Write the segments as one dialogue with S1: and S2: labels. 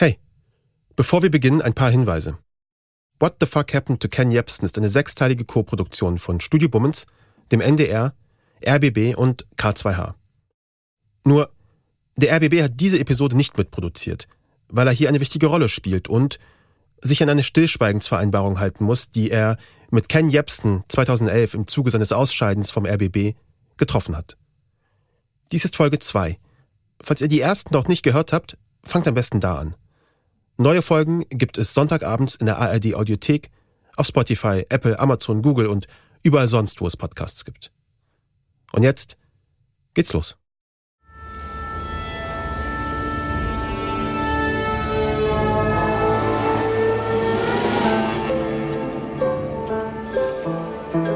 S1: Hey, bevor wir beginnen, ein paar Hinweise. What the Fuck Happened to Ken Jebsen ist eine sechsteilige Co-Produktion von Studio Bummens, dem NDR, RBB und K2H. Nur, der RBB hat diese Episode nicht mitproduziert, weil er hier eine wichtige Rolle spielt und sich an eine Stillschweigensvereinbarung halten muss, die er mit Ken Jebsen 2011 im Zuge seines Ausscheidens vom RBB getroffen hat. Dies ist Folge 2. Falls ihr die ersten noch nicht gehört habt, fangt am besten da an. Neue Folgen gibt es Sonntagabends in der ARD Audiothek, auf Spotify, Apple, Amazon, Google und überall sonst, wo es Podcasts gibt. Und jetzt geht's los.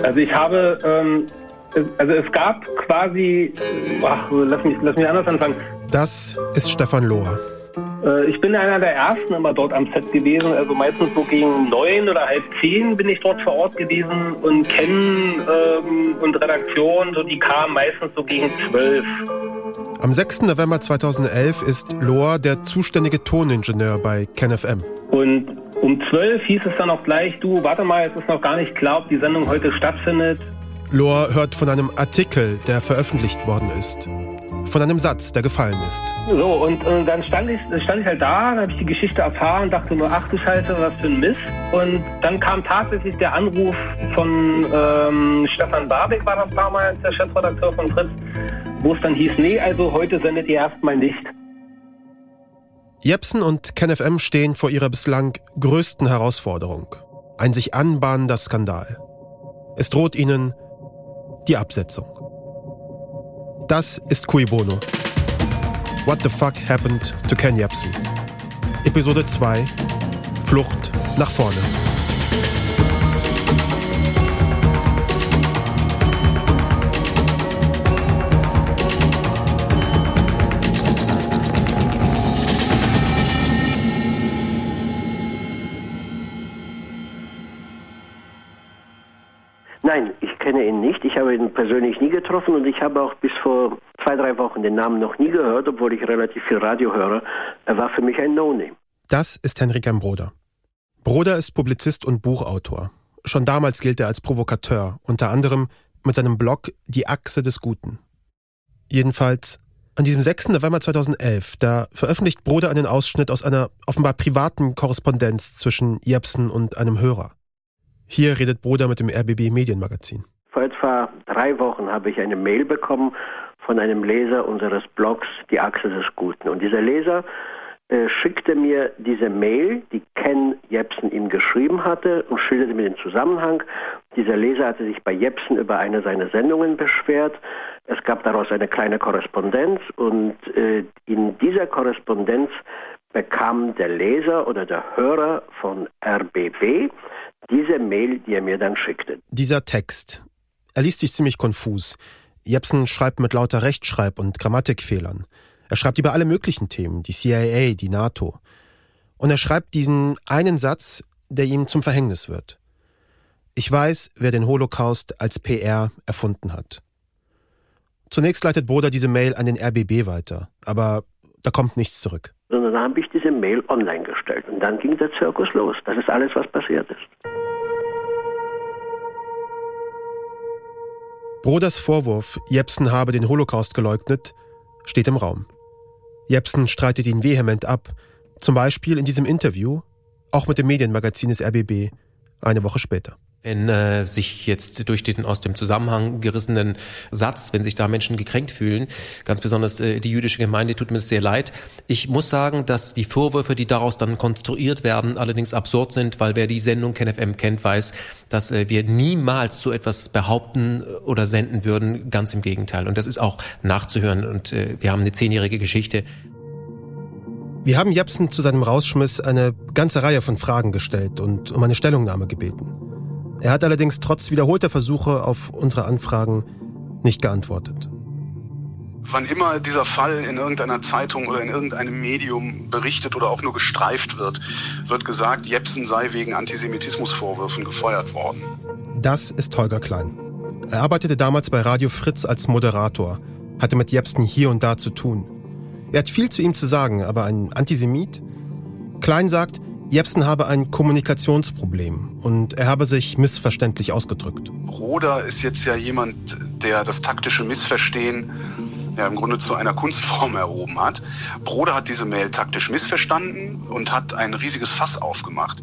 S2: Also ich habe, ähm, also es gab quasi, ach, lass mich, lass mich anders anfangen.
S1: Das ist Stefan Lohr.
S2: Äh, ich bin einer der ersten immer dort am Set gewesen, also meistens so gegen neun oder halb zehn bin ich dort vor Ort gewesen und Ken ähm, und Redaktion, so die kamen meistens so gegen zwölf.
S1: Am 6. November 2011 ist Lohr der zuständige Toningenieur bei KenFM.
S2: Und um zwölf hieß es dann auch gleich, du, warte mal, es ist noch gar nicht klar, ob die Sendung heute stattfindet.
S1: Lohr hört von einem Artikel, der veröffentlicht worden ist von einem Satz, der gefallen ist.
S2: So, und, und dann stand ich, stand ich halt da, dann habe ich die Geschichte erfahren, dachte nur, ach du Scheiße, was für ein Mist. Und dann kam tatsächlich der Anruf von ähm, Stefan Barbeck, war das damals, der Chefredakteur von Fritz, wo es dann hieß, nee, also heute sendet ihr erstmal nicht.
S1: Jepsen und KenFM stehen vor ihrer bislang größten Herausforderung. Ein sich anbahnender Skandal. Es droht ihnen die Absetzung. Das ist Cui Bono. What the fuck happened to Ken Jebsen? Episode 2 Flucht nach vorne.
S3: Nein, ich kenne ihn nicht. Ich habe ihn persönlich nie getroffen und ich habe auch bis vor zwei, drei Wochen den Namen noch nie gehört, obwohl ich relativ viel Radio höre. Er war für mich ein No-Name.
S1: Das ist Henrik M. Broder. Broder ist Publizist und Buchautor. Schon damals gilt er als Provokateur, unter anderem mit seinem Blog Die Achse des Guten. Jedenfalls, an diesem 6. November 2011, da veröffentlicht Broder einen Ausschnitt aus einer offenbar privaten Korrespondenz zwischen Jepsen und einem Hörer. Hier redet Bruder mit dem RBB Medienmagazin.
S3: Vor etwa drei Wochen habe ich eine Mail bekommen von einem Leser unseres Blogs Die Achse des Guten. Und dieser Leser äh, schickte mir diese Mail, die Ken Jepsen ihm geschrieben hatte und schilderte mir den Zusammenhang. Dieser Leser hatte sich bei Jepsen über eine seiner Sendungen beschwert. Es gab daraus eine kleine Korrespondenz und äh, in dieser Korrespondenz bekam der Leser oder der Hörer von RBB diese Mail, die er mir dann schickte.
S1: Dieser Text, er liest sich ziemlich konfus. Jepsen schreibt mit lauter Rechtschreib- und Grammatikfehlern. Er schreibt über alle möglichen Themen, die CIA, die NATO. Und er schreibt diesen einen Satz, der ihm zum Verhängnis wird. Ich weiß, wer den Holocaust als PR erfunden hat. Zunächst leitet Boda diese Mail an den RBB weiter, aber da kommt nichts zurück.
S3: Sondern da habe ich diese Mail online gestellt und dann ging der Zirkus los. Das ist alles, was passiert ist.
S1: Broders Vorwurf, Jepsen habe den Holocaust geleugnet, steht im Raum. Jepsen streitet ihn vehement ab, zum Beispiel in diesem Interview, auch mit dem Medienmagazin des RBB, eine Woche später
S4: wenn äh, sich jetzt durch den aus dem Zusammenhang gerissenen Satz, wenn sich da Menschen gekränkt fühlen, ganz besonders äh, die jüdische Gemeinde tut mir sehr leid. Ich muss sagen, dass die Vorwürfe, die daraus dann konstruiert werden, allerdings absurd sind, weil wer die Sendung KenFM kennt, weiß, dass äh, wir niemals so etwas behaupten äh, oder senden würden. Ganz im Gegenteil. Und das ist auch nachzuhören. Und äh, wir haben eine zehnjährige Geschichte.
S1: Wir haben Jepsen zu seinem Rausschmiss eine ganze Reihe von Fragen gestellt und um eine Stellungnahme gebeten. Er hat allerdings trotz wiederholter Versuche auf unsere Anfragen nicht geantwortet.
S5: Wann immer dieser Fall in irgendeiner Zeitung oder in irgendeinem Medium berichtet oder auch nur gestreift wird, wird gesagt, Jepsen sei wegen Antisemitismusvorwürfen gefeuert worden.
S1: Das ist Holger Klein. Er arbeitete damals bei Radio Fritz als Moderator, hatte mit Jepsen hier und da zu tun. Er hat viel zu ihm zu sagen, aber ein Antisemit? Klein sagt, Jepsen habe ein Kommunikationsproblem und er habe sich missverständlich ausgedrückt.
S5: Broder ist jetzt ja jemand, der das taktische Missverstehen ja im Grunde zu einer Kunstform erhoben hat. Broder hat diese Mail taktisch missverstanden und hat ein riesiges Fass aufgemacht.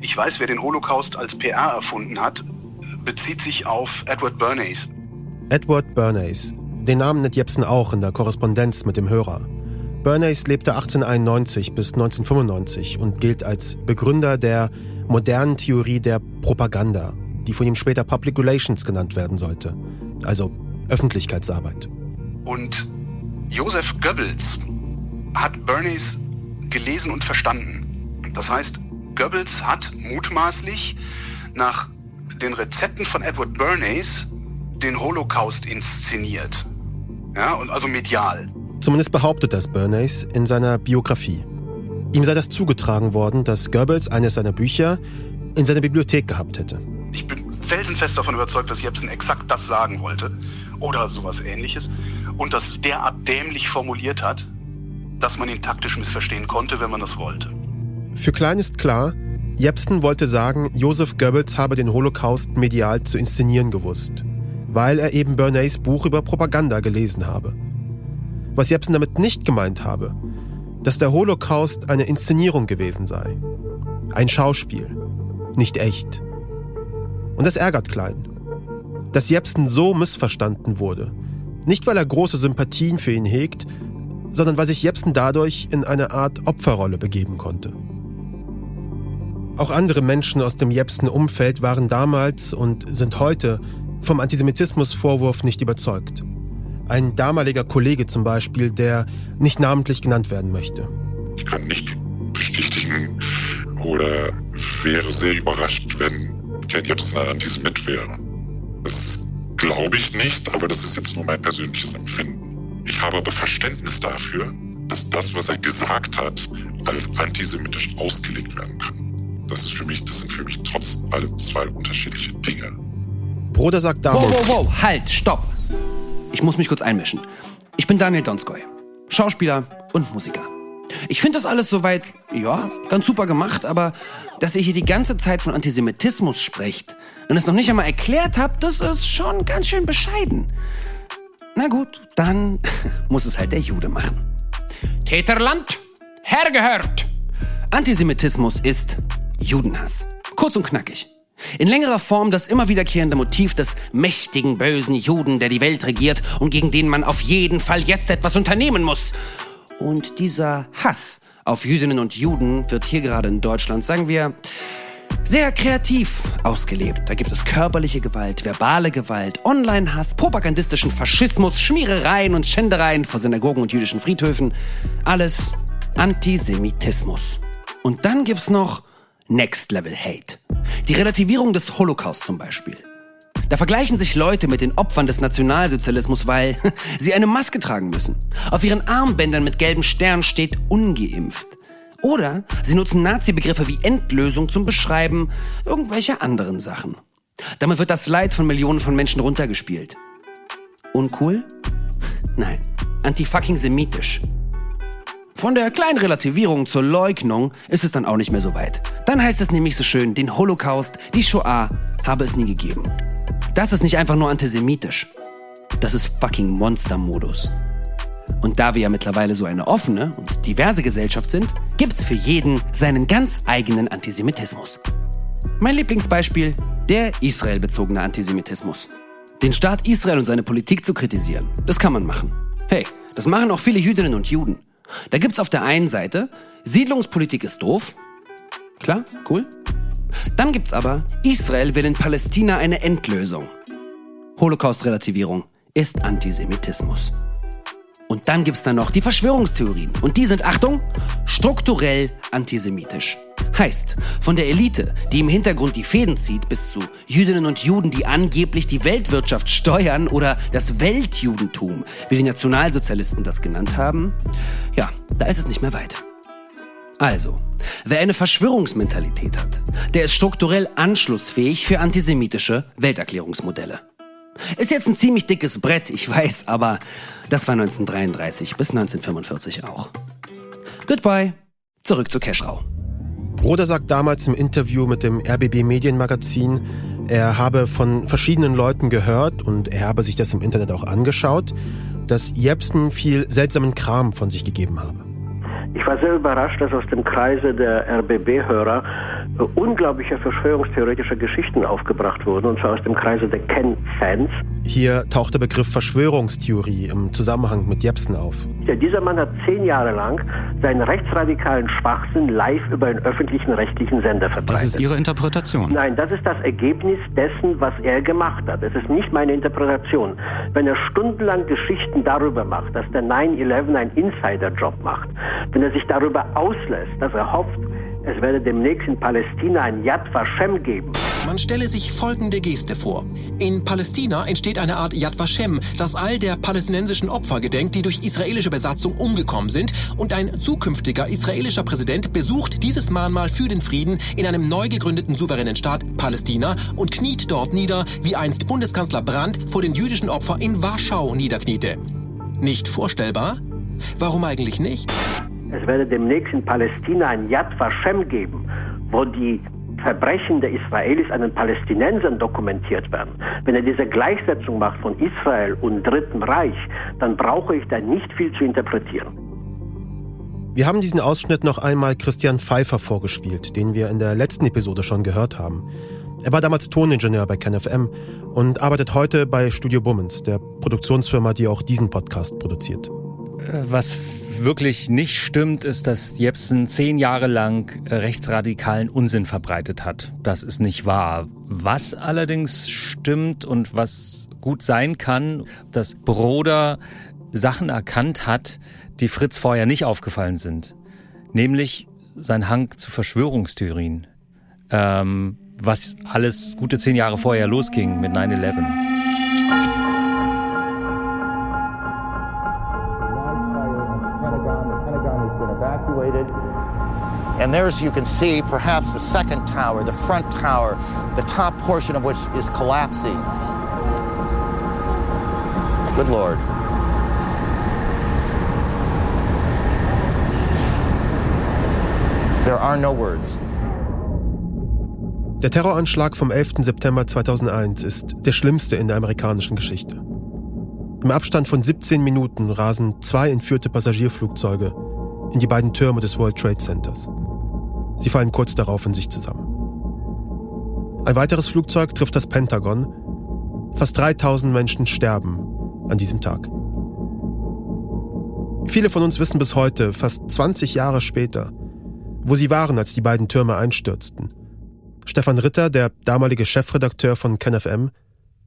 S5: Ich weiß, wer den Holocaust als PR erfunden hat, bezieht sich auf Edward Bernays.
S1: Edward Bernays. Den Namen nennt Jepsen auch in der Korrespondenz mit dem Hörer. Bernays lebte 1891 bis 1995 und gilt als Begründer der modernen Theorie der Propaganda, die von ihm später Public Relations genannt werden sollte, also Öffentlichkeitsarbeit.
S5: Und Joseph Goebbels hat Bernays gelesen und verstanden. Das heißt, Goebbels hat mutmaßlich nach den Rezepten von Edward Bernays den Holocaust inszeniert. Ja, und also medial.
S1: Zumindest behauptet das Bernays in seiner Biografie. Ihm sei das zugetragen worden, dass Goebbels eines seiner Bücher in seiner Bibliothek gehabt hätte.
S5: Ich bin felsenfest davon überzeugt, dass Jepsen exakt das sagen wollte oder sowas ähnliches und dass es derart dämlich formuliert hat, dass man ihn taktisch missverstehen konnte, wenn man das wollte.
S1: Für Klein ist klar, Jepsen wollte sagen, Joseph Goebbels habe den Holocaust medial zu inszenieren gewusst, weil er eben Bernays Buch über Propaganda gelesen habe. Was Jepsen damit nicht gemeint habe, dass der Holocaust eine Inszenierung gewesen sei. Ein Schauspiel, nicht echt. Und das ärgert Klein. Dass Jepsen so missverstanden wurde. Nicht, weil er große Sympathien für ihn hegt, sondern weil sich Jepsen dadurch in eine Art Opferrolle begeben konnte. Auch andere Menschen aus dem Jepsen-Umfeld waren damals und sind heute vom Antisemitismusvorwurf nicht überzeugt. Ein damaliger Kollege zum Beispiel, der nicht namentlich genannt werden möchte.
S6: Ich kann nicht bestätigen oder wäre sehr überrascht, wenn Ken Jebsen ein Antisemit wäre. Das glaube ich nicht, aber das ist jetzt nur mein persönliches Empfinden. Ich habe aber Verständnis dafür, dass das, was er gesagt hat, als antisemitisch ausgelegt werden kann. Das ist für mich, das sind für mich trotz allem zwei unterschiedliche Dinge.
S1: Bruder sagt damals.
S7: Wow, wow, wow, halt, stopp. Ich muss mich kurz einmischen. Ich bin Daniel Donskoy, Schauspieler und Musiker. Ich finde das alles soweit, ja, ganz super gemacht, aber dass ihr hier die ganze Zeit von Antisemitismus sprecht und es noch nicht einmal erklärt habt, das ist schon ganz schön bescheiden. Na gut, dann muss es halt der Jude machen. Täterland, hergehört! Antisemitismus ist Judenhass. Kurz und knackig. In längerer Form das immer wiederkehrende Motiv des mächtigen, bösen Juden, der die Welt regiert und gegen den man auf jeden Fall jetzt etwas unternehmen muss. Und dieser Hass auf Jüdinnen und Juden wird hier gerade in Deutschland, sagen wir, sehr kreativ ausgelebt. Da gibt es körperliche Gewalt, verbale Gewalt, Online-Hass, propagandistischen Faschismus, Schmierereien und Schändereien vor Synagogen und jüdischen Friedhöfen. Alles Antisemitismus. Und dann gibt's noch Next Level Hate. Die Relativierung des Holocaust zum Beispiel. Da vergleichen sich Leute mit den Opfern des Nationalsozialismus, weil sie eine Maske tragen müssen. Auf ihren Armbändern mit gelben Sternen steht ungeimpft. Oder sie nutzen Nazi-Begriffe wie Endlösung zum Beschreiben irgendwelcher anderen Sachen. Damit wird das Leid von Millionen von Menschen runtergespielt. Uncool? Nein. Anti-fucking semitisch. Von der kleinen Relativierung zur Leugnung ist es dann auch nicht mehr so weit. Dann heißt es nämlich so schön, den Holocaust, die Shoah, habe es nie gegeben. Das ist nicht einfach nur antisemitisch. Das ist fucking Monstermodus. Und da wir ja mittlerweile so eine offene und diverse Gesellschaft sind, gibt's für jeden seinen ganz eigenen Antisemitismus. Mein Lieblingsbeispiel, der israelbezogene Antisemitismus. Den Staat Israel und seine Politik zu kritisieren, das kann man machen. Hey, das machen auch viele Jüdinnen und Juden. Da gibt's auf der einen Seite, Siedlungspolitik ist doof. Klar, cool. Dann gibt's aber, Israel will in Palästina eine Endlösung. Holocaust-Relativierung ist Antisemitismus. Und dann gibt's da noch die Verschwörungstheorien. Und die sind, Achtung, strukturell antisemitisch. Heißt, von der Elite, die im Hintergrund die Fäden zieht, bis zu Jüdinnen und Juden, die angeblich die Weltwirtschaft steuern oder das Weltjudentum, wie die Nationalsozialisten das genannt haben, ja, da ist es nicht mehr weit. Also, wer eine Verschwörungsmentalität hat, der ist strukturell anschlussfähig für antisemitische Welterklärungsmodelle. Ist jetzt ein ziemlich dickes Brett, ich weiß, aber das war 1933 bis 1945 auch. Goodbye, zurück zu Keschrau.
S1: Broder sagt damals im Interview mit dem RBB Medienmagazin, er habe von verschiedenen Leuten gehört und er habe sich das im Internet auch angeschaut, dass Jepsen viel seltsamen Kram von sich gegeben habe.
S3: Ich war sehr überrascht, dass aus dem Kreise der RBB-Hörer unglaubliche verschwörungstheoretische Geschichten aufgebracht wurden, und zwar aus dem Kreise der Ken-Fans.
S1: Hier taucht der Begriff Verschwörungstheorie im Zusammenhang mit Jepsen auf.
S3: Ja, dieser Mann hat zehn Jahre lang seinen rechtsradikalen Schwachsinn live über einen öffentlichen rechtlichen Sender verbreitet.
S8: Das ist Ihre Interpretation?
S3: Nein, das ist das Ergebnis dessen, was er gemacht hat. Es ist nicht meine Interpretation. Wenn er stundenlang Geschichten darüber macht, dass der 9-11 einen Insider-Job macht, wenn er sich darüber auslässt, dass er hofft, es werde demnächst in Palästina ein Yad Vashem geben.
S9: Man stelle sich folgende Geste vor. In Palästina entsteht eine Art Yad Vashem, das all der palästinensischen Opfer gedenkt, die durch israelische Besatzung umgekommen sind. Und ein zukünftiger israelischer Präsident besucht dieses Mahnmal für den Frieden in einem neu gegründeten souveränen Staat Palästina und kniet dort nieder, wie einst Bundeskanzler Brandt vor den jüdischen Opfern in Warschau niederkniete. Nicht vorstellbar? Warum eigentlich nicht?
S3: Es werde demnächst in Palästina ein Yad Vashem geben, wo die Verbrechen der Israelis an den Palästinensern dokumentiert werden. Wenn er diese Gleichsetzung macht von Israel und Dritten Reich, dann brauche ich da nicht viel zu interpretieren.
S1: Wir haben diesen Ausschnitt noch einmal Christian Pfeiffer vorgespielt, den wir in der letzten Episode schon gehört haben. Er war damals Toningenieur bei KenFM und arbeitet heute bei Studio Bummens, der Produktionsfirma, die auch diesen Podcast produziert.
S10: Was wirklich nicht stimmt, ist, dass Jepsen zehn Jahre lang rechtsradikalen Unsinn verbreitet hat. Das ist nicht wahr. Was allerdings stimmt und was gut sein kann, dass Broder Sachen erkannt hat, die Fritz vorher nicht aufgefallen sind. Nämlich sein Hang zu Verschwörungstheorien. Ähm, was alles gute zehn Jahre vorher losging mit 9-11.
S11: And there's, you can see, perhaps the second tower, the front tower, the top portion of which is collapsing. Good Lord. There are no words.
S1: Der Terroranschlag vom 11. September 2001 ist der schlimmste in der amerikanischen Geschichte. Im Abstand von 17 Minuten rasen zwei entführte Passagierflugzeuge in die beiden Türme des World Trade Centers. Sie fallen kurz darauf in sich zusammen. Ein weiteres Flugzeug trifft das Pentagon. Fast 3000 Menschen sterben an diesem Tag. Viele von uns wissen bis heute, fast 20 Jahre später, wo sie waren, als die beiden Türme einstürzten. Stefan Ritter, der damalige Chefredakteur von KenFM,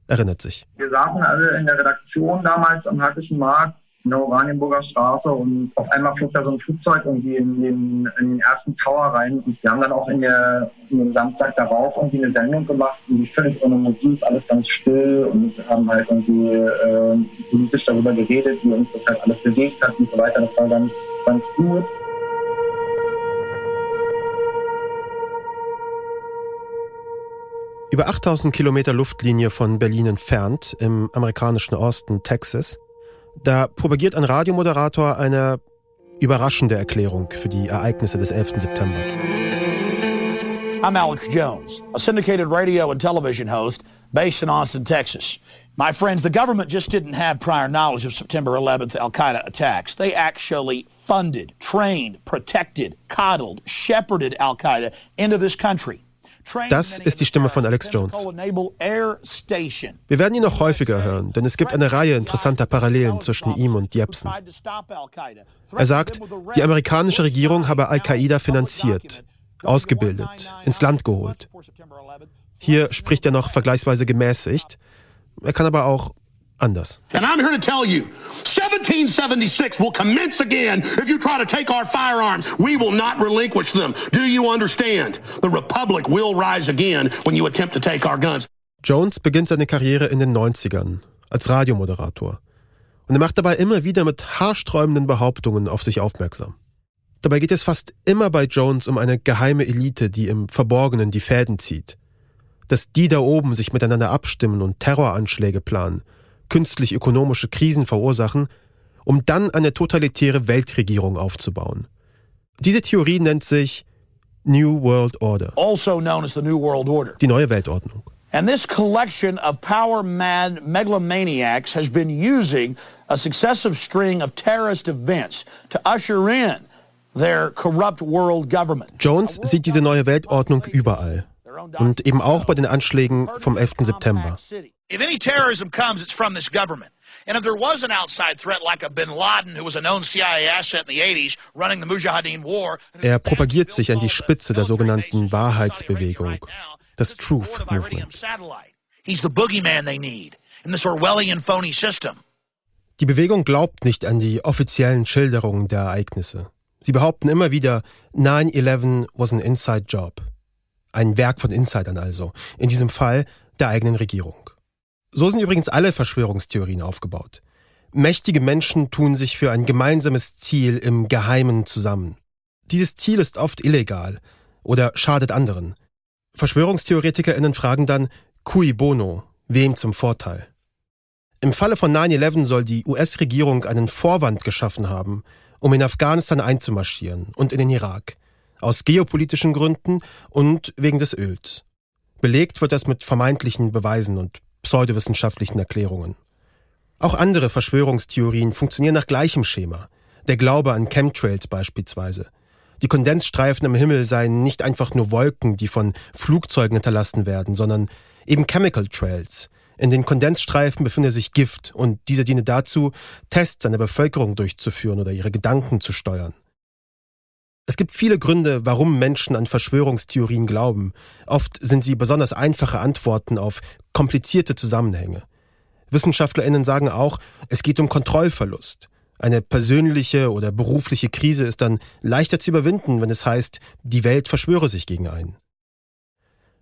S1: erinnert sich.
S12: Wir saßen alle in der Redaktion damals am Hackischen Markt in der Oranienburger Straße und auf einmal flog da so ein Flugzeug irgendwie in den, in den ersten Tower rein und wir haben dann auch in der in dem Samstag darauf irgendwie eine Sendung gemacht und völlig ohne Musik, alles ganz still und haben halt irgendwie äh, politisch darüber geredet, wie uns das halt alles bewegt hat und so weiter. Das war ganz, ganz gut.
S1: Über 8000 Kilometer Luftlinie von Berlin entfernt, im amerikanischen Osten Texas, da propagiert ein Radiomoderator eine überraschende Erklärung für die Ereignisse des 11. September.
S13: I'm Alex Jones, a syndicated radio and television host based in Austin, Texas. My friends, the government just didn't have prior knowledge of September 11th Al Qaeda attacks. They actually funded, trained, protected, coddled, shepherded Al Qaeda into this country.
S1: Das ist die Stimme von Alex Jones. Wir werden ihn noch häufiger hören, denn es gibt eine Reihe interessanter Parallelen zwischen ihm und Jepsen. Er sagt, die amerikanische Regierung habe Al-Qaida finanziert, ausgebildet, ins Land geholt. Hier spricht er noch vergleichsweise gemäßigt. Er kann aber auch anders.
S14: And I'm here to tell you, 1776 will commence again if you try to take our firearms. We will not relinquish them. Do you understand? The Republic will rise again when you attempt to take our guns.
S1: Jones beginnt seine Karriere in den 90ern als Radiomoderator. Und er macht dabei immer wieder mit haarsträubenden Behauptungen auf sich aufmerksam. Dabei geht es fast immer bei Jones um eine geheime Elite, die im Verborgenen die Fäden zieht. Dass die da oben sich miteinander abstimmen und Terroranschläge planen – künstlich ökonomische Krisen verursachen, um dann eine totalitäre Weltregierung aufzubauen. Diese Theorie nennt sich New World Order.
S13: Also known as the New World Order.
S1: Die neue Weltordnung.
S13: And this collection of power-mad megalomaniacs has been using a successive string of terrorist events to usher in their corrupt world government.
S1: Jones sieht diese neue Weltordnung überall. Und eben auch bei den Anschlägen vom 11. September.
S13: If any terrorism comes, it's from this government. And if there was an outside threat like a bin Laden, who was a known CIA asset in the 80s, running the Mujahideen War.
S1: Er propagiert sich an die Spitze der sogenannten Wahrheitsbewegung, das Truth Movement.
S13: He's the boogeyman they need in this Orwellian phony system.
S1: Die Bewegung glaubt nicht an die offiziellen Schilderungen der Ereignisse. Sie behaupten immer wieder, 9-11 was an inside job. Ein Werk von Insidern also, in diesem Fall der eigenen Regierung. So sind übrigens alle Verschwörungstheorien aufgebaut. Mächtige Menschen tun sich für ein gemeinsames Ziel im Geheimen zusammen. Dieses Ziel ist oft illegal oder schadet anderen. VerschwörungstheoretikerInnen fragen dann, cui bono, wem zum Vorteil? Im Falle von 9-11 soll die US-Regierung einen Vorwand geschaffen haben, um in Afghanistan einzumarschieren und in den Irak. Aus geopolitischen Gründen und wegen des Öls. Belegt wird das mit vermeintlichen Beweisen und pseudowissenschaftlichen Erklärungen. Auch andere Verschwörungstheorien funktionieren nach gleichem Schema. Der Glaube an Chemtrails beispielsweise. Die Kondensstreifen im Himmel seien nicht einfach nur Wolken, die von Flugzeugen hinterlassen werden, sondern eben Chemical Trails. In den Kondensstreifen befinde sich Gift und diese diene dazu, Tests an der Bevölkerung durchzuführen oder ihre Gedanken zu steuern. Es gibt viele Gründe, warum Menschen an Verschwörungstheorien glauben. Oft sind sie besonders einfache Antworten auf komplizierte Zusammenhänge. Wissenschaftlerinnen sagen auch, es geht um Kontrollverlust. Eine persönliche oder berufliche Krise ist dann leichter zu überwinden, wenn es heißt, die Welt verschwöre sich gegen einen.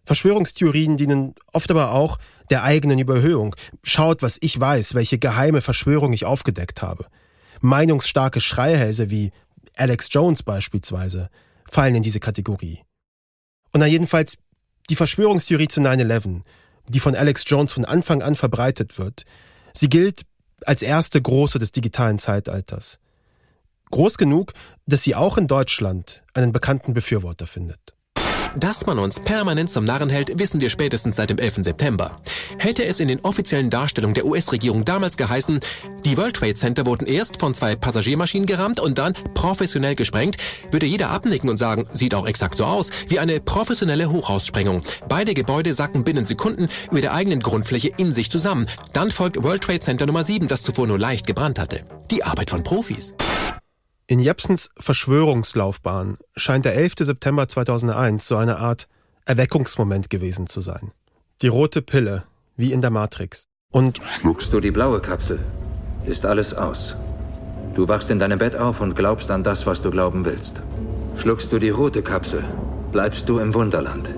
S1: Verschwörungstheorien dienen oft aber auch der eigenen Überhöhung. Schaut, was ich weiß, welche geheime Verschwörung ich aufgedeckt habe. Meinungsstarke Schreihälse wie Alex Jones beispielsweise, fallen in diese Kategorie. Und dann jedenfalls die Verschwörungstheorie zu 9-11, die von Alex Jones von Anfang an verbreitet wird, sie gilt als erste große des digitalen Zeitalters. Groß genug, dass sie auch in Deutschland einen bekannten Befürworter findet.
S9: Dass man uns permanent zum Narren hält, wissen wir spätestens seit dem 11. September. Hätte es in den offiziellen Darstellungen der US-Regierung damals geheißen, die World Trade Center wurden erst von zwei Passagiermaschinen gerammt und dann professionell gesprengt, würde jeder abnicken und sagen, sieht auch exakt so aus, wie eine professionelle Hochhaussprengung. Beide Gebäude sacken binnen Sekunden über der eigenen Grundfläche in sich zusammen. Dann folgt World Trade Center Nummer 7, das zuvor nur leicht gebrannt hatte. Die Arbeit von Profis.
S1: In Jepsens Verschwörungslaufbahn scheint der 11. September 2001 so eine Art Erweckungsmoment gewesen zu sein. Die rote Pille, wie in der Matrix. Und
S8: schluckst du die blaue Kapsel, ist alles aus. Du wachst in deinem Bett auf und glaubst an das, was du glauben willst. Schluckst du die rote Kapsel, bleibst du im Wunderland.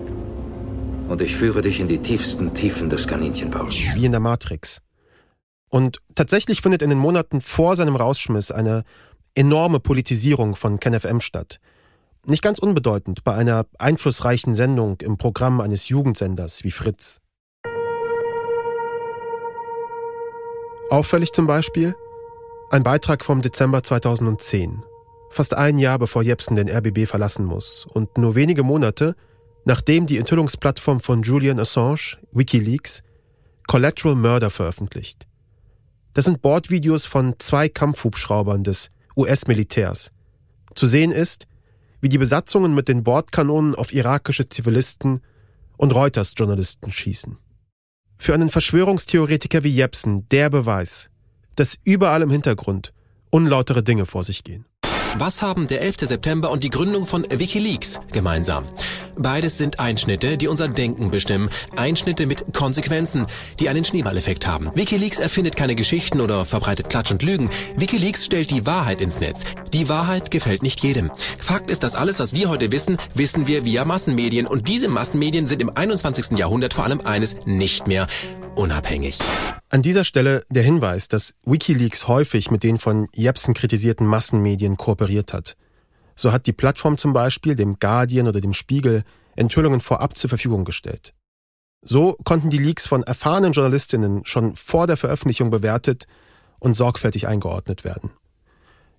S8: Und ich führe dich in die tiefsten Tiefen des Kaninchenbaus.
S1: Wie in der Matrix. Und tatsächlich findet in den Monaten vor seinem Rausschmiss eine enorme Politisierung von KenFM statt. Nicht ganz unbedeutend bei einer einflussreichen Sendung im Programm eines Jugendsenders wie Fritz. Auffällig zum Beispiel ein Beitrag vom Dezember 2010, fast ein Jahr bevor Jepsen den RBB verlassen muss und nur wenige Monate, nachdem die Enthüllungsplattform von Julian Assange, Wikileaks, Collateral Murder veröffentlicht. Das sind Bordvideos von zwei Kampfhubschraubern des US-Militärs. Zu sehen ist, wie die Besatzungen mit den Bordkanonen auf irakische Zivilisten und Reuters-Journalisten schießen. Für einen Verschwörungstheoretiker wie Jepsen der Beweis, dass überall im Hintergrund unlautere Dinge vor sich gehen.
S9: Was haben der 11. September und die Gründung von Wikileaks gemeinsam? Beides sind Einschnitte, die unser Denken bestimmen. Einschnitte mit Konsequenzen, die einen Schneeballeffekt haben. Wikileaks erfindet keine Geschichten oder verbreitet Klatsch und Lügen. Wikileaks stellt die Wahrheit ins Netz. Die Wahrheit gefällt nicht jedem. Fakt ist, dass alles, was wir heute wissen, wissen wir via Massenmedien. Und diese Massenmedien sind im 21. Jahrhundert vor allem eines nicht mehr unabhängig.
S1: An dieser Stelle der Hinweis, dass Wikileaks häufig mit den von Jepsen kritisierten Massenmedien kooperiert hat. So hat die Plattform zum Beispiel dem Guardian oder dem Spiegel Enthüllungen vorab zur Verfügung gestellt. So konnten die Leaks von erfahrenen Journalistinnen schon vor der Veröffentlichung bewertet und sorgfältig eingeordnet werden.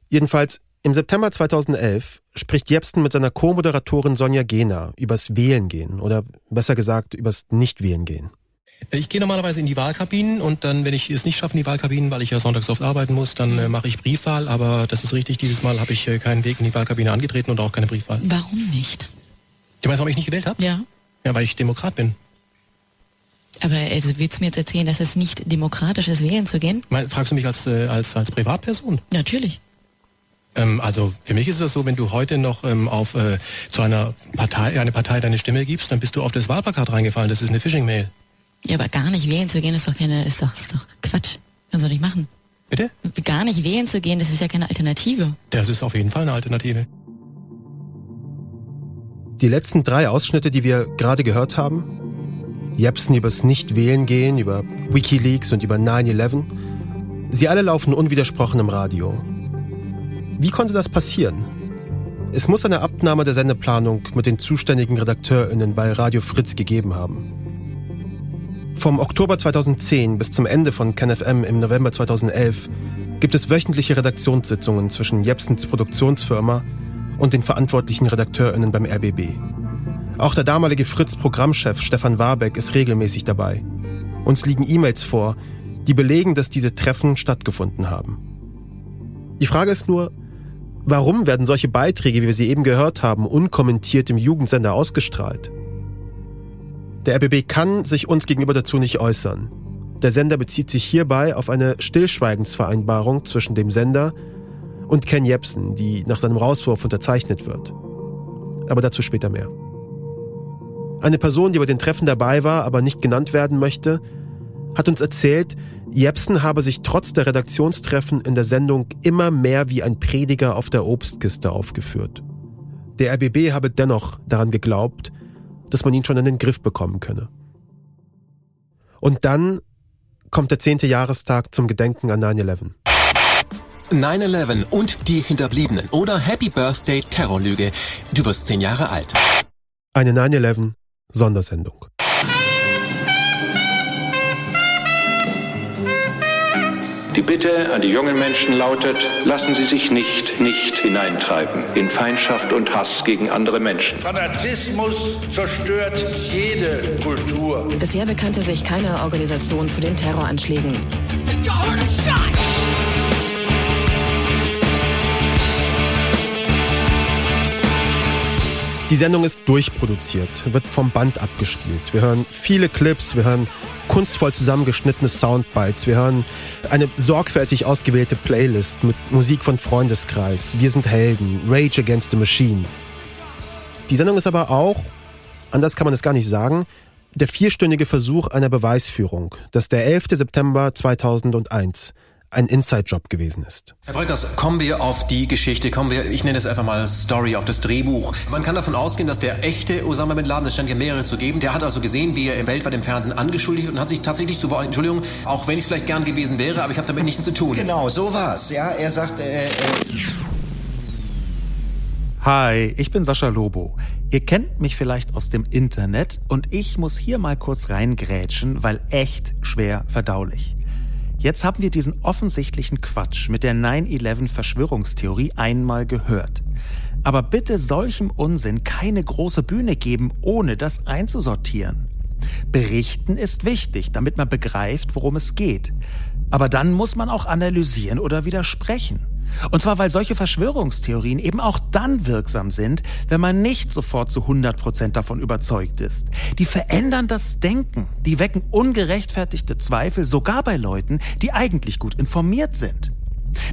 S1: Jedenfalls, Im September 2011 spricht Jepsen mit seiner Co-Moderatorin Sonja Gehner übers Wählen gehen oder besser gesagt übers Nicht-Wählen gehen.
S9: Ich gehe normalerweise in die Wahlkabinen und dann, wenn ich es nicht schaffe in die Wahlkabinen, weil ich ja sonntags oft arbeiten muss, dann äh, mache ich Briefwahl. Aber das ist richtig, dieses Mal habe ich äh, keinen Weg in die Wahlkabine angetreten und auch keine Briefwahl.
S15: Warum nicht?
S9: Du meinst, warum ich nicht gewählt habe?
S15: Ja.
S9: Ja, weil ich Demokrat bin.
S15: Aber also willst du mir jetzt erzählen, dass es nicht demokratisch ist, wählen zu gehen?
S9: Mein, fragst du mich als, äh, als, als Privatperson?
S15: Natürlich.
S9: Ähm, also für mich ist es so, wenn du heute noch ähm, auf äh, zu einer Partei, eine Partei deine Stimme gibst, dann bist du auf das Wahlplakat reingefallen. Das ist eine Phishing-Mail.
S15: Ja, aber gar nicht wählen zu gehen ist doch keine, ist doch, ist doch Quatsch. Kannst du nicht machen.
S9: Bitte?
S15: Gar nicht wählen zu gehen, das ist ja keine Alternative.
S9: Das ist auf jeden Fall eine Alternative.
S1: Die letzten drei Ausschnitte, die wir gerade gehört haben, Jepsen übers Nicht-Wählen gehen, über Wikileaks und über 9-11, sie alle laufen unwidersprochen im Radio. Wie konnte das passieren? Es muss eine Abnahme der Sendeplanung mit den zuständigen RedakteurInnen bei Radio Fritz gegeben haben. Vom Oktober 2010 bis zum Ende von KenFM im November 2011 gibt es wöchentliche Redaktionssitzungen zwischen Jepsens Produktionsfirma und den verantwortlichen RedakteurInnen beim RBB. Auch der damalige Fritz-Programmchef Stefan Warbeck ist regelmäßig dabei. Uns liegen E-Mails vor, die belegen, dass diese Treffen stattgefunden haben. Die Frage ist nur, warum werden solche Beiträge, wie wir sie eben gehört haben, unkommentiert im Jugendsender ausgestrahlt? Der RBB kann sich uns gegenüber dazu nicht äußern. Der Sender bezieht sich hierbei auf eine Stillschweigensvereinbarung zwischen dem Sender und Ken Jebsen, die nach seinem Rauswurf unterzeichnet wird. Aber dazu später mehr. Eine Person, die bei den Treffen dabei war, aber nicht genannt werden möchte, hat uns erzählt, Jepsen habe sich trotz der Redaktionstreffen in der Sendung immer mehr wie ein Prediger auf der Obstkiste aufgeführt. Der RBB habe dennoch daran geglaubt, dass man ihn schon in den Griff bekommen könne. Und dann kommt der zehnte Jahrestag zum Gedenken an 9-11.
S9: 9-11 und die Hinterbliebenen oder Happy Birthday Terrorlüge. Du wirst zehn Jahre alt.
S1: Eine 9-11 Sondersendung.
S16: Die Bitte an die jungen Menschen lautet, lassen Sie sich nicht, nicht hineintreiben in Feindschaft und Hass gegen andere Menschen.
S17: Fanatismus zerstört jede Kultur.
S18: Bisher bekannte sich keine Organisation zu den Terroranschlägen.
S1: Die Sendung ist durchproduziert, wird vom Band abgespielt. Wir hören viele Clips, wir hören kunstvoll zusammengeschnittene Soundbites, wir hören eine sorgfältig ausgewählte Playlist mit Musik von Freundeskreis, Wir sind Helden, Rage Against the Machine. Die Sendung ist aber auch, anders kann man es gar nicht sagen, der vierstündige Versuch einer Beweisführung, dass der 11. September 2001 ein Inside-Job gewesen ist.
S4: Herr Bröckers, kommen wir auf die Geschichte, kommen wir, ich nenne es einfach mal Story, auf das Drehbuch. Man kann davon ausgehen, dass der echte Osama Bin Laden, es scheint ja mehrere zu geben, der hat also gesehen, wie er im weltweit im Fernsehen angeschuldigt und hat sich tatsächlich zu Wort, Entschuldigung, auch wenn ich es vielleicht gern gewesen wäre, aber ich habe damit nichts zu tun.
S17: Genau, so war's. Ja, er sagte, äh, äh
S19: Hi, ich bin Sascha Lobo. Ihr kennt mich vielleicht aus dem Internet und ich muss hier mal kurz reingrätschen, weil echt schwer verdaulich. Jetzt haben wir diesen offensichtlichen Quatsch mit der 9-11 Verschwörungstheorie einmal gehört. Aber bitte solchem Unsinn keine große Bühne geben, ohne das einzusortieren. Berichten ist wichtig, damit man begreift, worum es geht. Aber dann muss man auch analysieren oder widersprechen. Und zwar, weil solche Verschwörungstheorien eben auch dann wirksam sind, wenn man nicht sofort zu 100 Prozent davon überzeugt ist. Die verändern das Denken, die wecken ungerechtfertigte Zweifel sogar bei Leuten, die eigentlich gut informiert sind.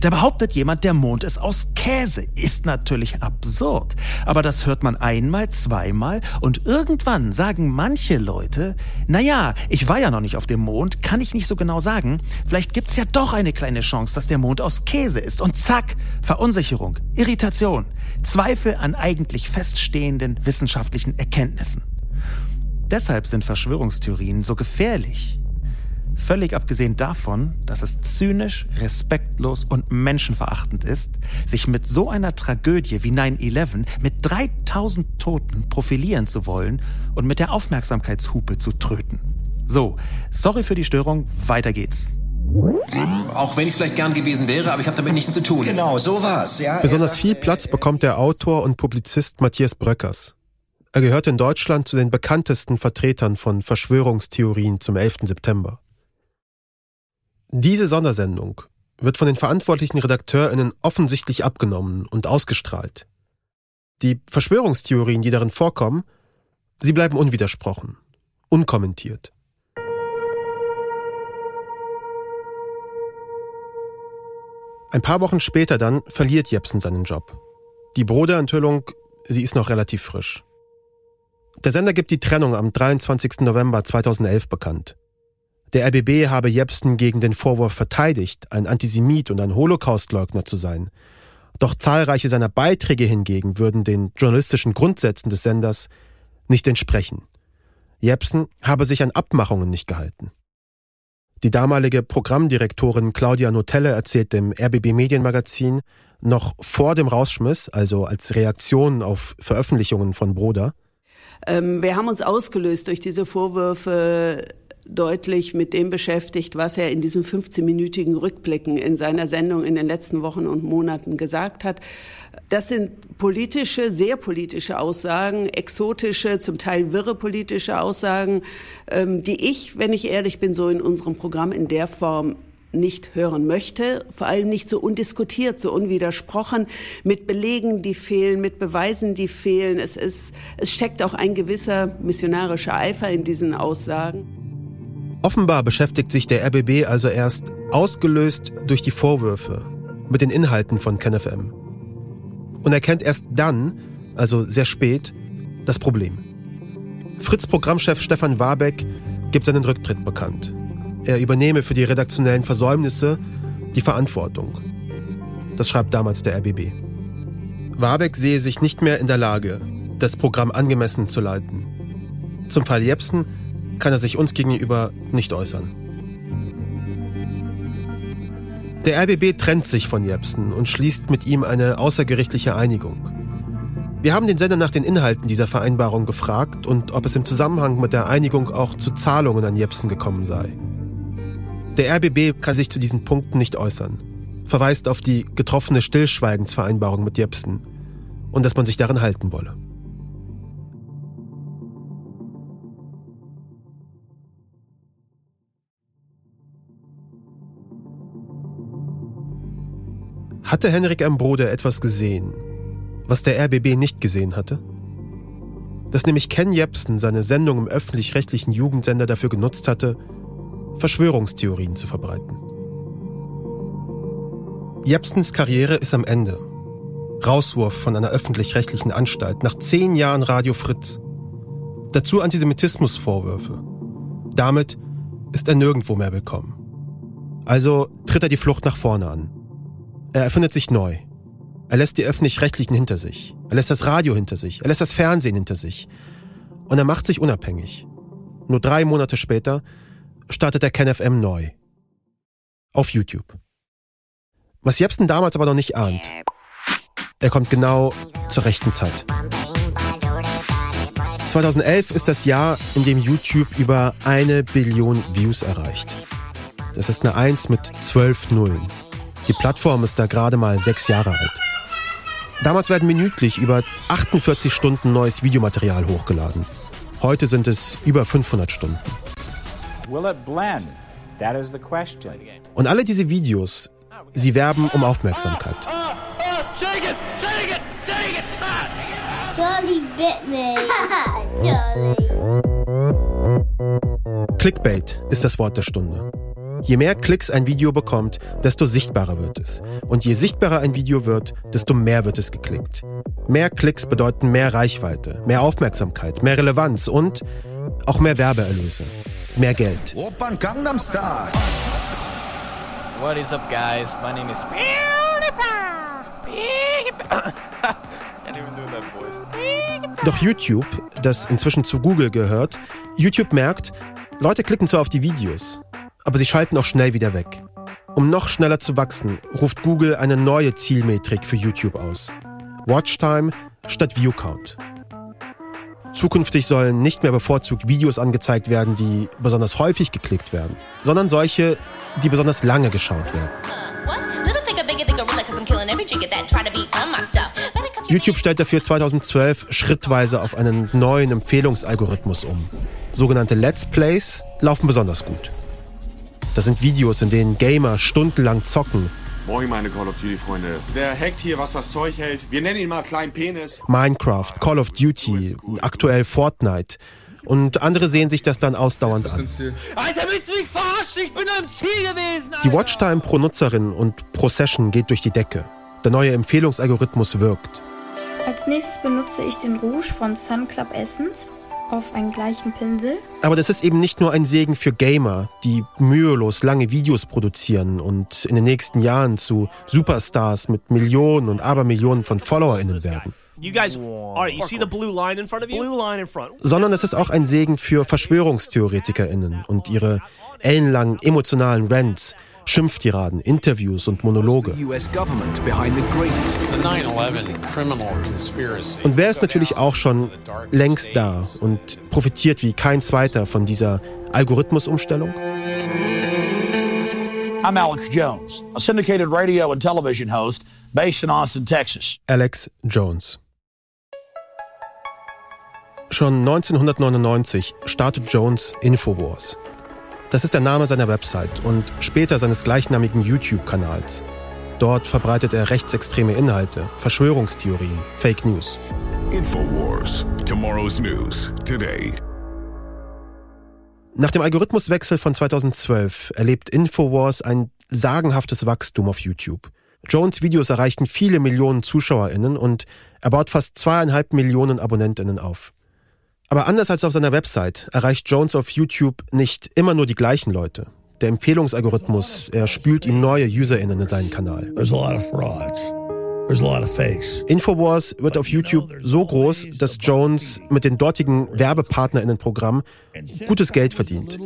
S19: Da behauptet jemand, der Mond ist aus Käse. Ist natürlich absurd. Aber das hört man einmal, zweimal und irgendwann sagen manche Leute, naja, ich war ja noch nicht auf dem Mond, kann ich nicht so genau sagen. Vielleicht gibt's ja doch eine kleine Chance, dass der Mond aus Käse ist. Und zack, Verunsicherung, Irritation, Zweifel an eigentlich feststehenden wissenschaftlichen Erkenntnissen. Deshalb sind Verschwörungstheorien so gefährlich. Völlig abgesehen davon, dass es zynisch, respektlos und menschenverachtend ist, sich mit so einer Tragödie wie 9-11 mit 3000 Toten profilieren zu wollen und mit der Aufmerksamkeitshupe zu tröten. So, sorry für die Störung, weiter geht's.
S9: Auch wenn ich vielleicht gern gewesen wäre, aber ich habe damit nichts zu tun.
S17: Genau, so war's. Ja,
S1: Besonders viel Platz bekommt der Autor und Publizist Matthias Bröckers. Er gehört in Deutschland zu den bekanntesten Vertretern von Verschwörungstheorien zum 11. September. Diese Sondersendung wird von den verantwortlichen RedakteurInnen offensichtlich abgenommen und ausgestrahlt. Die Verschwörungstheorien, die darin vorkommen, sie bleiben unwidersprochen, unkommentiert. Ein paar Wochen später dann verliert Jepsen seinen Job. Die Broderenthüllung, sie ist noch relativ frisch. Der Sender gibt die Trennung am 23. November 2011 bekannt. Der RBB habe Jepsen gegen den Vorwurf verteidigt, ein Antisemit und ein Holocaustleugner zu sein. Doch zahlreiche seiner Beiträge hingegen würden den journalistischen Grundsätzen des Senders nicht entsprechen. Jepsen habe sich an Abmachungen nicht gehalten. Die damalige Programmdirektorin Claudia Notelle erzählt dem RBB Medienmagazin noch vor dem Rausschmiss, also als Reaktion auf Veröffentlichungen von Broder.
S20: Ähm, wir haben uns ausgelöst durch diese Vorwürfe deutlich mit dem beschäftigt, was er in diesen 15-minütigen Rückblicken in seiner Sendung in den letzten Wochen und Monaten gesagt hat. Das sind politische, sehr politische Aussagen, exotische, zum Teil wirre politische Aussagen, ähm, die ich, wenn ich ehrlich bin, so in unserem Programm in der Form nicht hören möchte, vor allem nicht so undiskutiert, so unwidersprochen, mit Belegen, die fehlen, mit Beweisen, die fehlen. Es, ist, es steckt auch ein gewisser missionarischer Eifer in diesen Aussagen.
S1: Offenbar beschäftigt sich der RBB also erst ausgelöst durch die Vorwürfe mit den Inhalten von KenFM und erkennt erst dann, also sehr spät, das Problem. Fritz-Programmchef Stefan Warbeck gibt seinen Rücktritt bekannt. Er übernehme für die redaktionellen Versäumnisse die Verantwortung. Das schreibt damals der RBB. Warbeck sehe sich nicht mehr in der Lage, das Programm angemessen zu leiten. Zum Fall Jepsen kann er sich uns gegenüber nicht äußern. Der RBB trennt sich von Jepsen und schließt mit ihm eine außergerichtliche Einigung. Wir haben den Sender nach den Inhalten dieser Vereinbarung gefragt und ob es im Zusammenhang mit der Einigung auch zu Zahlungen an Jepsen gekommen sei. Der RBB kann sich zu diesen Punkten nicht äußern, verweist auf die getroffene Stillschweigensvereinbarung mit Jepsen und dass man sich daran halten wolle. Hatte Henrik M. Brode etwas gesehen, was der RBB nicht gesehen hatte? Dass nämlich Ken Jebsen seine Sendung im öffentlich-rechtlichen Jugendsender dafür genutzt hatte, Verschwörungstheorien zu verbreiten. Jebsens Karriere ist am Ende. Rauswurf von einer öffentlich-rechtlichen Anstalt nach zehn Jahren Radio Fritz. Dazu Antisemitismusvorwürfe. Damit ist er nirgendwo mehr willkommen. Also tritt er die Flucht nach vorne an. Er erfindet sich neu. Er lässt die öffentlich-rechtlichen hinter sich. Er lässt das Radio hinter sich. Er lässt das Fernsehen hinter sich. Und er macht sich unabhängig. Nur drei Monate später startet er KenFM neu. Auf YouTube. Was Jepsen damals aber noch nicht ahnt. Er kommt genau zur rechten Zeit. 2011 ist das Jahr, in dem YouTube über eine Billion Views erreicht. Das ist eine Eins mit zwölf Nullen. Die Plattform ist da gerade mal sechs Jahre alt. Damals werden minütlich über 48 Stunden neues Videomaterial hochgeladen. Heute sind es über 500 Stunden. Und alle diese Videos, sie werben um Aufmerksamkeit. Clickbait ist das Wort der Stunde. Je mehr Klicks ein Video bekommt, desto sichtbarer wird es. Und je sichtbarer ein Video wird, desto mehr wird es geklickt. Mehr Klicks bedeuten mehr Reichweite, mehr Aufmerksamkeit, mehr Relevanz und auch mehr Werbeerlöse, mehr Geld.
S21: Opern Gangnam Style.
S22: What is up, guys? My name is.
S1: Doch YouTube, das inzwischen zu Google gehört, YouTube merkt, Leute klicken zwar auf die Videos, aber sie schalten auch schnell wieder weg. Um noch schneller zu wachsen, ruft Google eine neue Zielmetrik für YouTube aus. Watchtime statt Viewcount. Zukünftig sollen nicht mehr bevorzugt Videos angezeigt werden, die besonders häufig geklickt werden, sondern solche, die besonders lange geschaut werden. YouTube stellt dafür 2012 schrittweise auf einen neuen Empfehlungsalgorithmus um. Sogenannte Let's Plays laufen besonders gut. Das sind Videos, in denen Gamer stundenlang zocken,
S23: Moin, meine Call of Duty-Freunde. Der hackt hier, was das Zeug hält. Wir nennen ihn mal Klein Penis.
S1: Minecraft, Call of Duty, aktuell Fortnite. Und andere sehen sich das dann ausdauernd an.
S24: Alter, willst du mich verarschen? Ich bin am Ziel gewesen.
S1: Die Watchtime pro Nutzerin und pro Session geht durch die Decke. Der neue Empfehlungsalgorithmus wirkt.
S21: Als nächstes benutze ich den Rouge von Sun Club Essence auf einen gleichen Pinsel.
S1: Aber das ist eben nicht nur ein Segen für Gamer, die mühelos lange Videos produzieren und in den nächsten Jahren zu Superstars mit Millionen und Abermillionen von FollowerInnen werden. Sondern es ist auch ein Segen für VerschwörungstheoretikerInnen und ihre ellenlangen emotionalen Rants, Schimpftiraden, Interviews und Monologe. Und wer ist natürlich auch schon längst da und profitiert wie kein zweiter von dieser Algorithmusumstellung?
S13: I'm Alex Jones, a syndicated radio and television host based in Austin, Texas.
S1: Alex Jones. Schon 1999 startet Jones Infowars. Das ist der Name seiner Website und später seines gleichnamigen YouTube-Kanals. Dort verbreitet er rechtsextreme Inhalte, Verschwörungstheorien, Fake News.
S25: Infowars, tomorrow's news, today.
S1: Nach dem Algorithmuswechsel von 2012 erlebt Infowars ein sagenhaftes Wachstum auf YouTube. Jones Videos erreichten viele Millionen ZuschauerInnen und er baut fast zweieinhalb Millionen AbonnentInnen auf. Aber anders als auf seiner Website erreicht Jones auf YouTube nicht immer nur die gleichen Leute. Der Empfehlungsalgorithmus, er spült ihm neue UserInnen in seinen Kanal. Infowars wird auf YouTube so groß, dass Jones mit den dortigen WerbepartnerInnen-Programm gutes Geld verdient.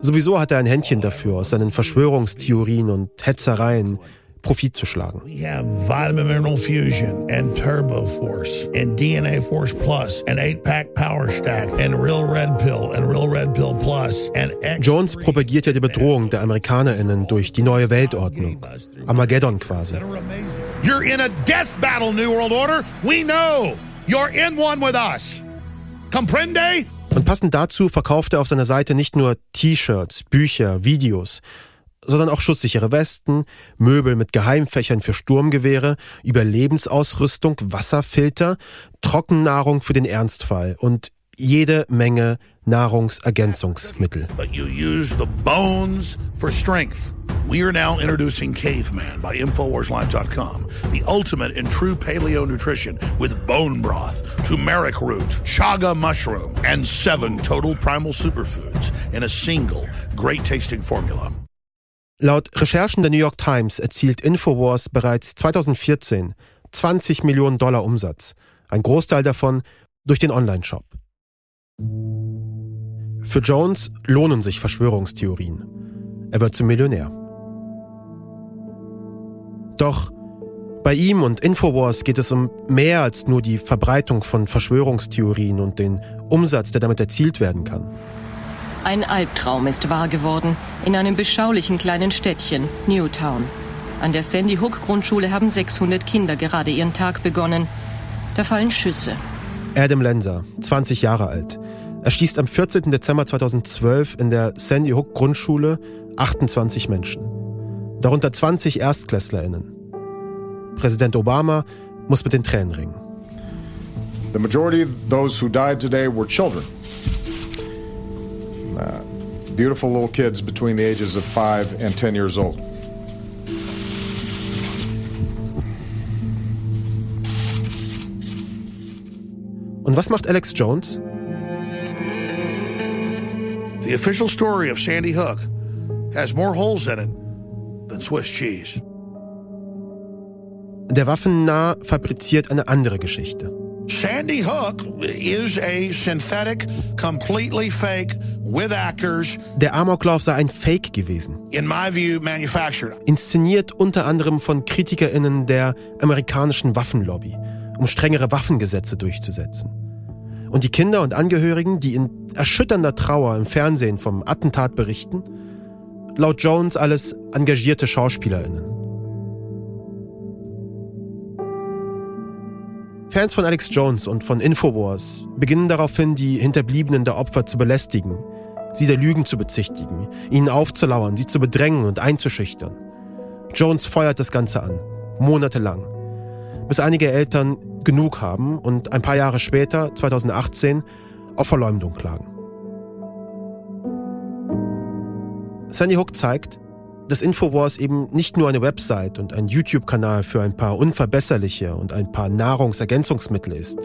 S1: Sowieso hat er ein Händchen dafür, aus seinen Verschwörungstheorien und Hetzereien Profit zu schlagen.
S13: We have Vitamin Mineral Fusion and Turbo Force and DNA Force Plus and 8-Pack Power Stack and Real Red Pill and Real Red Pill Plus and
S1: Jones propagiert ja die Bedrohung der AmerikanerInnen durch die neue Weltordnung. Armageddon quasi.
S13: You're in a death battle, New World Order. We know. You're in one with us. Comprende?
S1: Und passend dazu verkauft er auf seiner Seite nicht nur T-Shirts, Bücher, Videos, sondern auch schusssichere Westen, Möbel mit Geheimfächern für Sturmgewehre, Überlebensausrüstung, Wasserfilter, Trockennahrung für den Ernstfall und jede Menge Nahrungsergänzungsmittel.
S13: But you use the bones for strength. We are now introducing Caveman by InfoWarsLive.com, the ultimate in true paleo nutrition with bone broth, turmeric root, chaga mushroom, and seven total primal superfoods in a single great tasting formula.
S1: Laut Recherchen der New York Times erzielt Infowars bereits 2014 20 Millionen Dollar Umsatz, ein Großteil davon durch den Online-Shop. Für Jones lohnen sich Verschwörungstheorien. Er wird zum Millionär. Doch bei ihm und Infowars geht es um mehr als nur die Verbreitung von Verschwörungstheorien und den Umsatz, der damit erzielt werden kann.
S26: Ein Albtraum ist wahr geworden in einem beschaulichen kleinen Städtchen, Newtown. An der Sandy Hook Grundschule haben 600 Kinder gerade ihren Tag begonnen. Da fallen Schüsse.
S1: Adam Lenser, 20 Jahre alt. Er schießt am 14. Dezember 2012 in der Sandy Hook Grundschule 28 Menschen. Darunter 20 ErstklässlerInnen. Präsident Obama muss mit den Tränen ringen.
S27: The majority of those who died today were children. Uh, beautiful little kids between the ages of 5 and 10 years old.
S1: Und was macht Alex Jones?
S13: The official story of Sandy Hook has more holes in it than Swiss cheese.
S1: Der Waffennah fabriziert eine andere Geschichte.
S13: Sandy Hook is a synthetic, completely fake, with actors.
S1: Der Amoklauf sei ein Fake gewesen.
S13: In my view, manufactured.
S1: Inszeniert unter anderem von KritikerInnen der amerikanischen Waffenlobby, um strengere Waffengesetze durchzusetzen. Und die Kinder und Angehörigen, die in erschütternder Trauer im Fernsehen vom Attentat berichten, laut Jones alles engagierte Schauspielerinnen. Fans von Alex Jones und von Infowars beginnen daraufhin, die Hinterbliebenen der Opfer zu belästigen, sie der Lügen zu bezichtigen, ihnen aufzulauern, sie zu bedrängen und einzuschüchtern. Jones feuert das Ganze an, monatelang, bis einige Eltern genug haben und ein paar Jahre später, 2018, auf Verleumdung klagen. Sandy Hook zeigt, dass Infowars eben nicht nur eine Website und ein YouTube-Kanal für ein paar unverbesserliche und ein paar Nahrungsergänzungsmittel ist,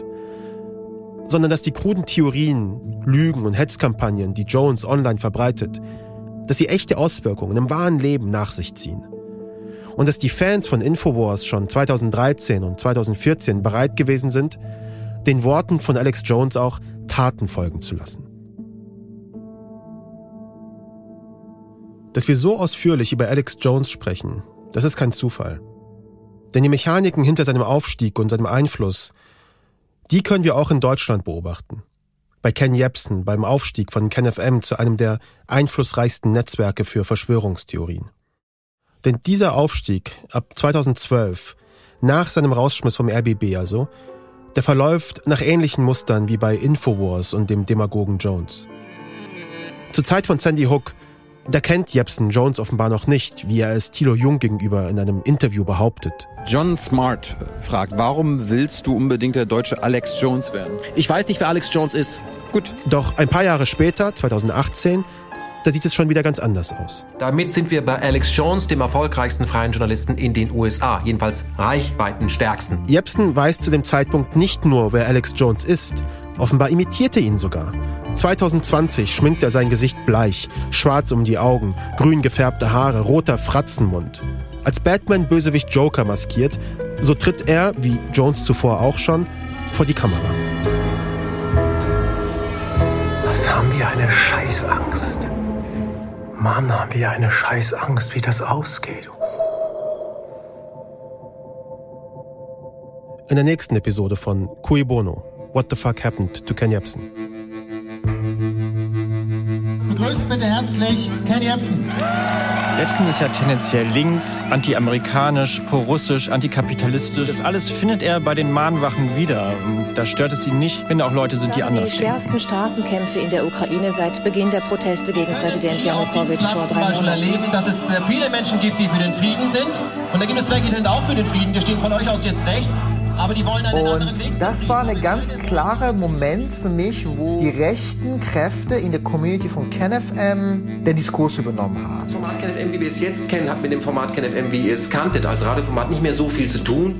S1: sondern dass die kruden Theorien, Lügen und Hetzkampagnen, die Jones online verbreitet, dass sie echte Auswirkungen im wahren Leben nach sich ziehen. Und dass die Fans von Infowars schon 2013 und 2014 bereit gewesen sind, den Worten von Alex Jones auch Taten folgen zu lassen. Dass wir so ausführlich über Alex Jones sprechen, das ist kein Zufall. Denn die Mechaniken hinter seinem Aufstieg und seinem Einfluss, die können wir auch in Deutschland beobachten. Bei Ken Jebsen beim Aufstieg von KenFM zu einem der einflussreichsten Netzwerke für Verschwörungstheorien. Denn dieser Aufstieg ab 2012, nach seinem Rausschmiss vom RBB also, der verläuft nach ähnlichen Mustern wie bei Infowars und dem Demagogen Jones. Zur Zeit von Sandy Hook da kennt Jepsen Jones offenbar noch nicht, wie er es Thilo Jung gegenüber in einem Interview behauptet.
S28: John Smart fragt, warum willst du unbedingt der deutsche Alex Jones werden?
S4: Ich weiß nicht, wer Alex Jones ist.
S1: Gut. Doch ein paar Jahre später, 2018, da sieht es schon wieder ganz anders aus.
S4: Damit sind wir bei Alex Jones, dem erfolgreichsten freien Journalisten in den USA, jedenfalls reichweitenstärksten.
S1: Jepsen weiß zu dem Zeitpunkt nicht nur, wer Alex Jones ist, offenbar imitierte ihn sogar. 2020 schminkt er sein Gesicht bleich, schwarz um die Augen, grün gefärbte Haare, roter Fratzenmund. Als Batman-Bösewicht Joker maskiert, so tritt er, wie Jones zuvor auch schon, vor die Kamera.
S29: Was haben wir eine Scheißangst? Mann, haben wir eine Scheißangst, wie das ausgeht.
S1: In der nächsten Episode von Cui Bono, What the Fuck Happened to Ken Jebsen.
S30: Begrüßt bitte herzlich Ken Jebsen.
S31: Jebsen ist ja tendenziell links, anti-amerikanisch, pro-russisch, antikapitalistisch. Das alles findet er bei den Mahnwachen wieder. Da stört es ihn nicht, wenn da auch Leute sind, die anders
S18: Die schwersten Straßenkämpfe in der Ukraine seit Beginn der Proteste gegen Präsident Janukowitsch vor drei
S30: Monaten. Wir erleben, dass es äh, viele Menschen gibt, die für den Frieden sind. Und da gibt es welche, die sind auch für den Frieden. Die stehen von euch aus jetzt rechts. Aber die wollen einen
S32: und
S30: anderen Weg.
S32: Das war ein ganz klarer Moment für mich, wo die rechten Kräfte in der Community von KenFM den Diskurs übernommen haben.
S4: Das Format KenFM, wie wir es jetzt kennen, hat mit dem Format KenFM, wie ihr es kanntet, als Radioformat nicht mehr so viel zu tun.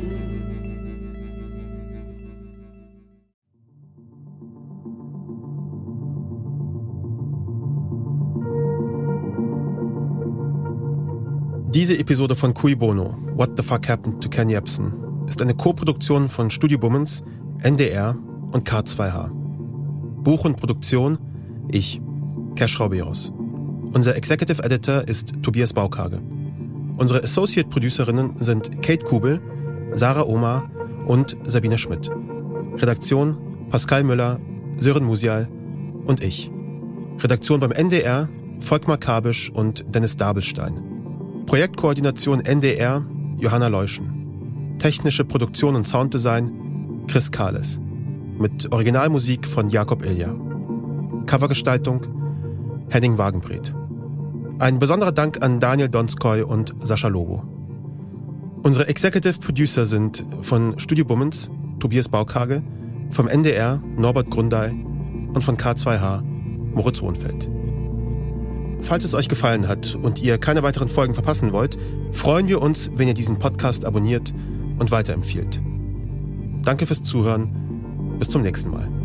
S1: Diese Episode von Cui Bono, What the Fuck Happened to Ken Jebsen, ist eine Koproduktion von Studio Bummens, NDR und K2H. Buch und Produktion ich, Cash Rauberos. Unser Executive Editor ist Tobias Baukage. Unsere Associate Producerinnen sind Kate Kubel, Sarah Omar und Sabine Schmidt. Redaktion Pascal Müller, Sören Musial und ich. Redaktion beim NDR Volkmar Kabisch und Dennis Dabelstein. Projektkoordination NDR Johanna Leuschen. Technische Produktion und Sounddesign Chris Kahles. Mit Originalmusik von Jakob Ilja. Covergestaltung Henning Wagenbret. Ein besonderer Dank an Daniel Donskoy und Sascha Lobo. Unsere Executive Producer sind von Studio Bummens Tobias Baukage, vom NDR Norbert Grundei und von K2H Moritz Wohnfeld. Falls es euch gefallen hat und ihr keine weiteren Folgen verpassen wollt, freuen wir uns, wenn ihr diesen Podcast abonniert und weiterempfiehlt. Danke fürs Zuhören. Bis zum nächsten Mal.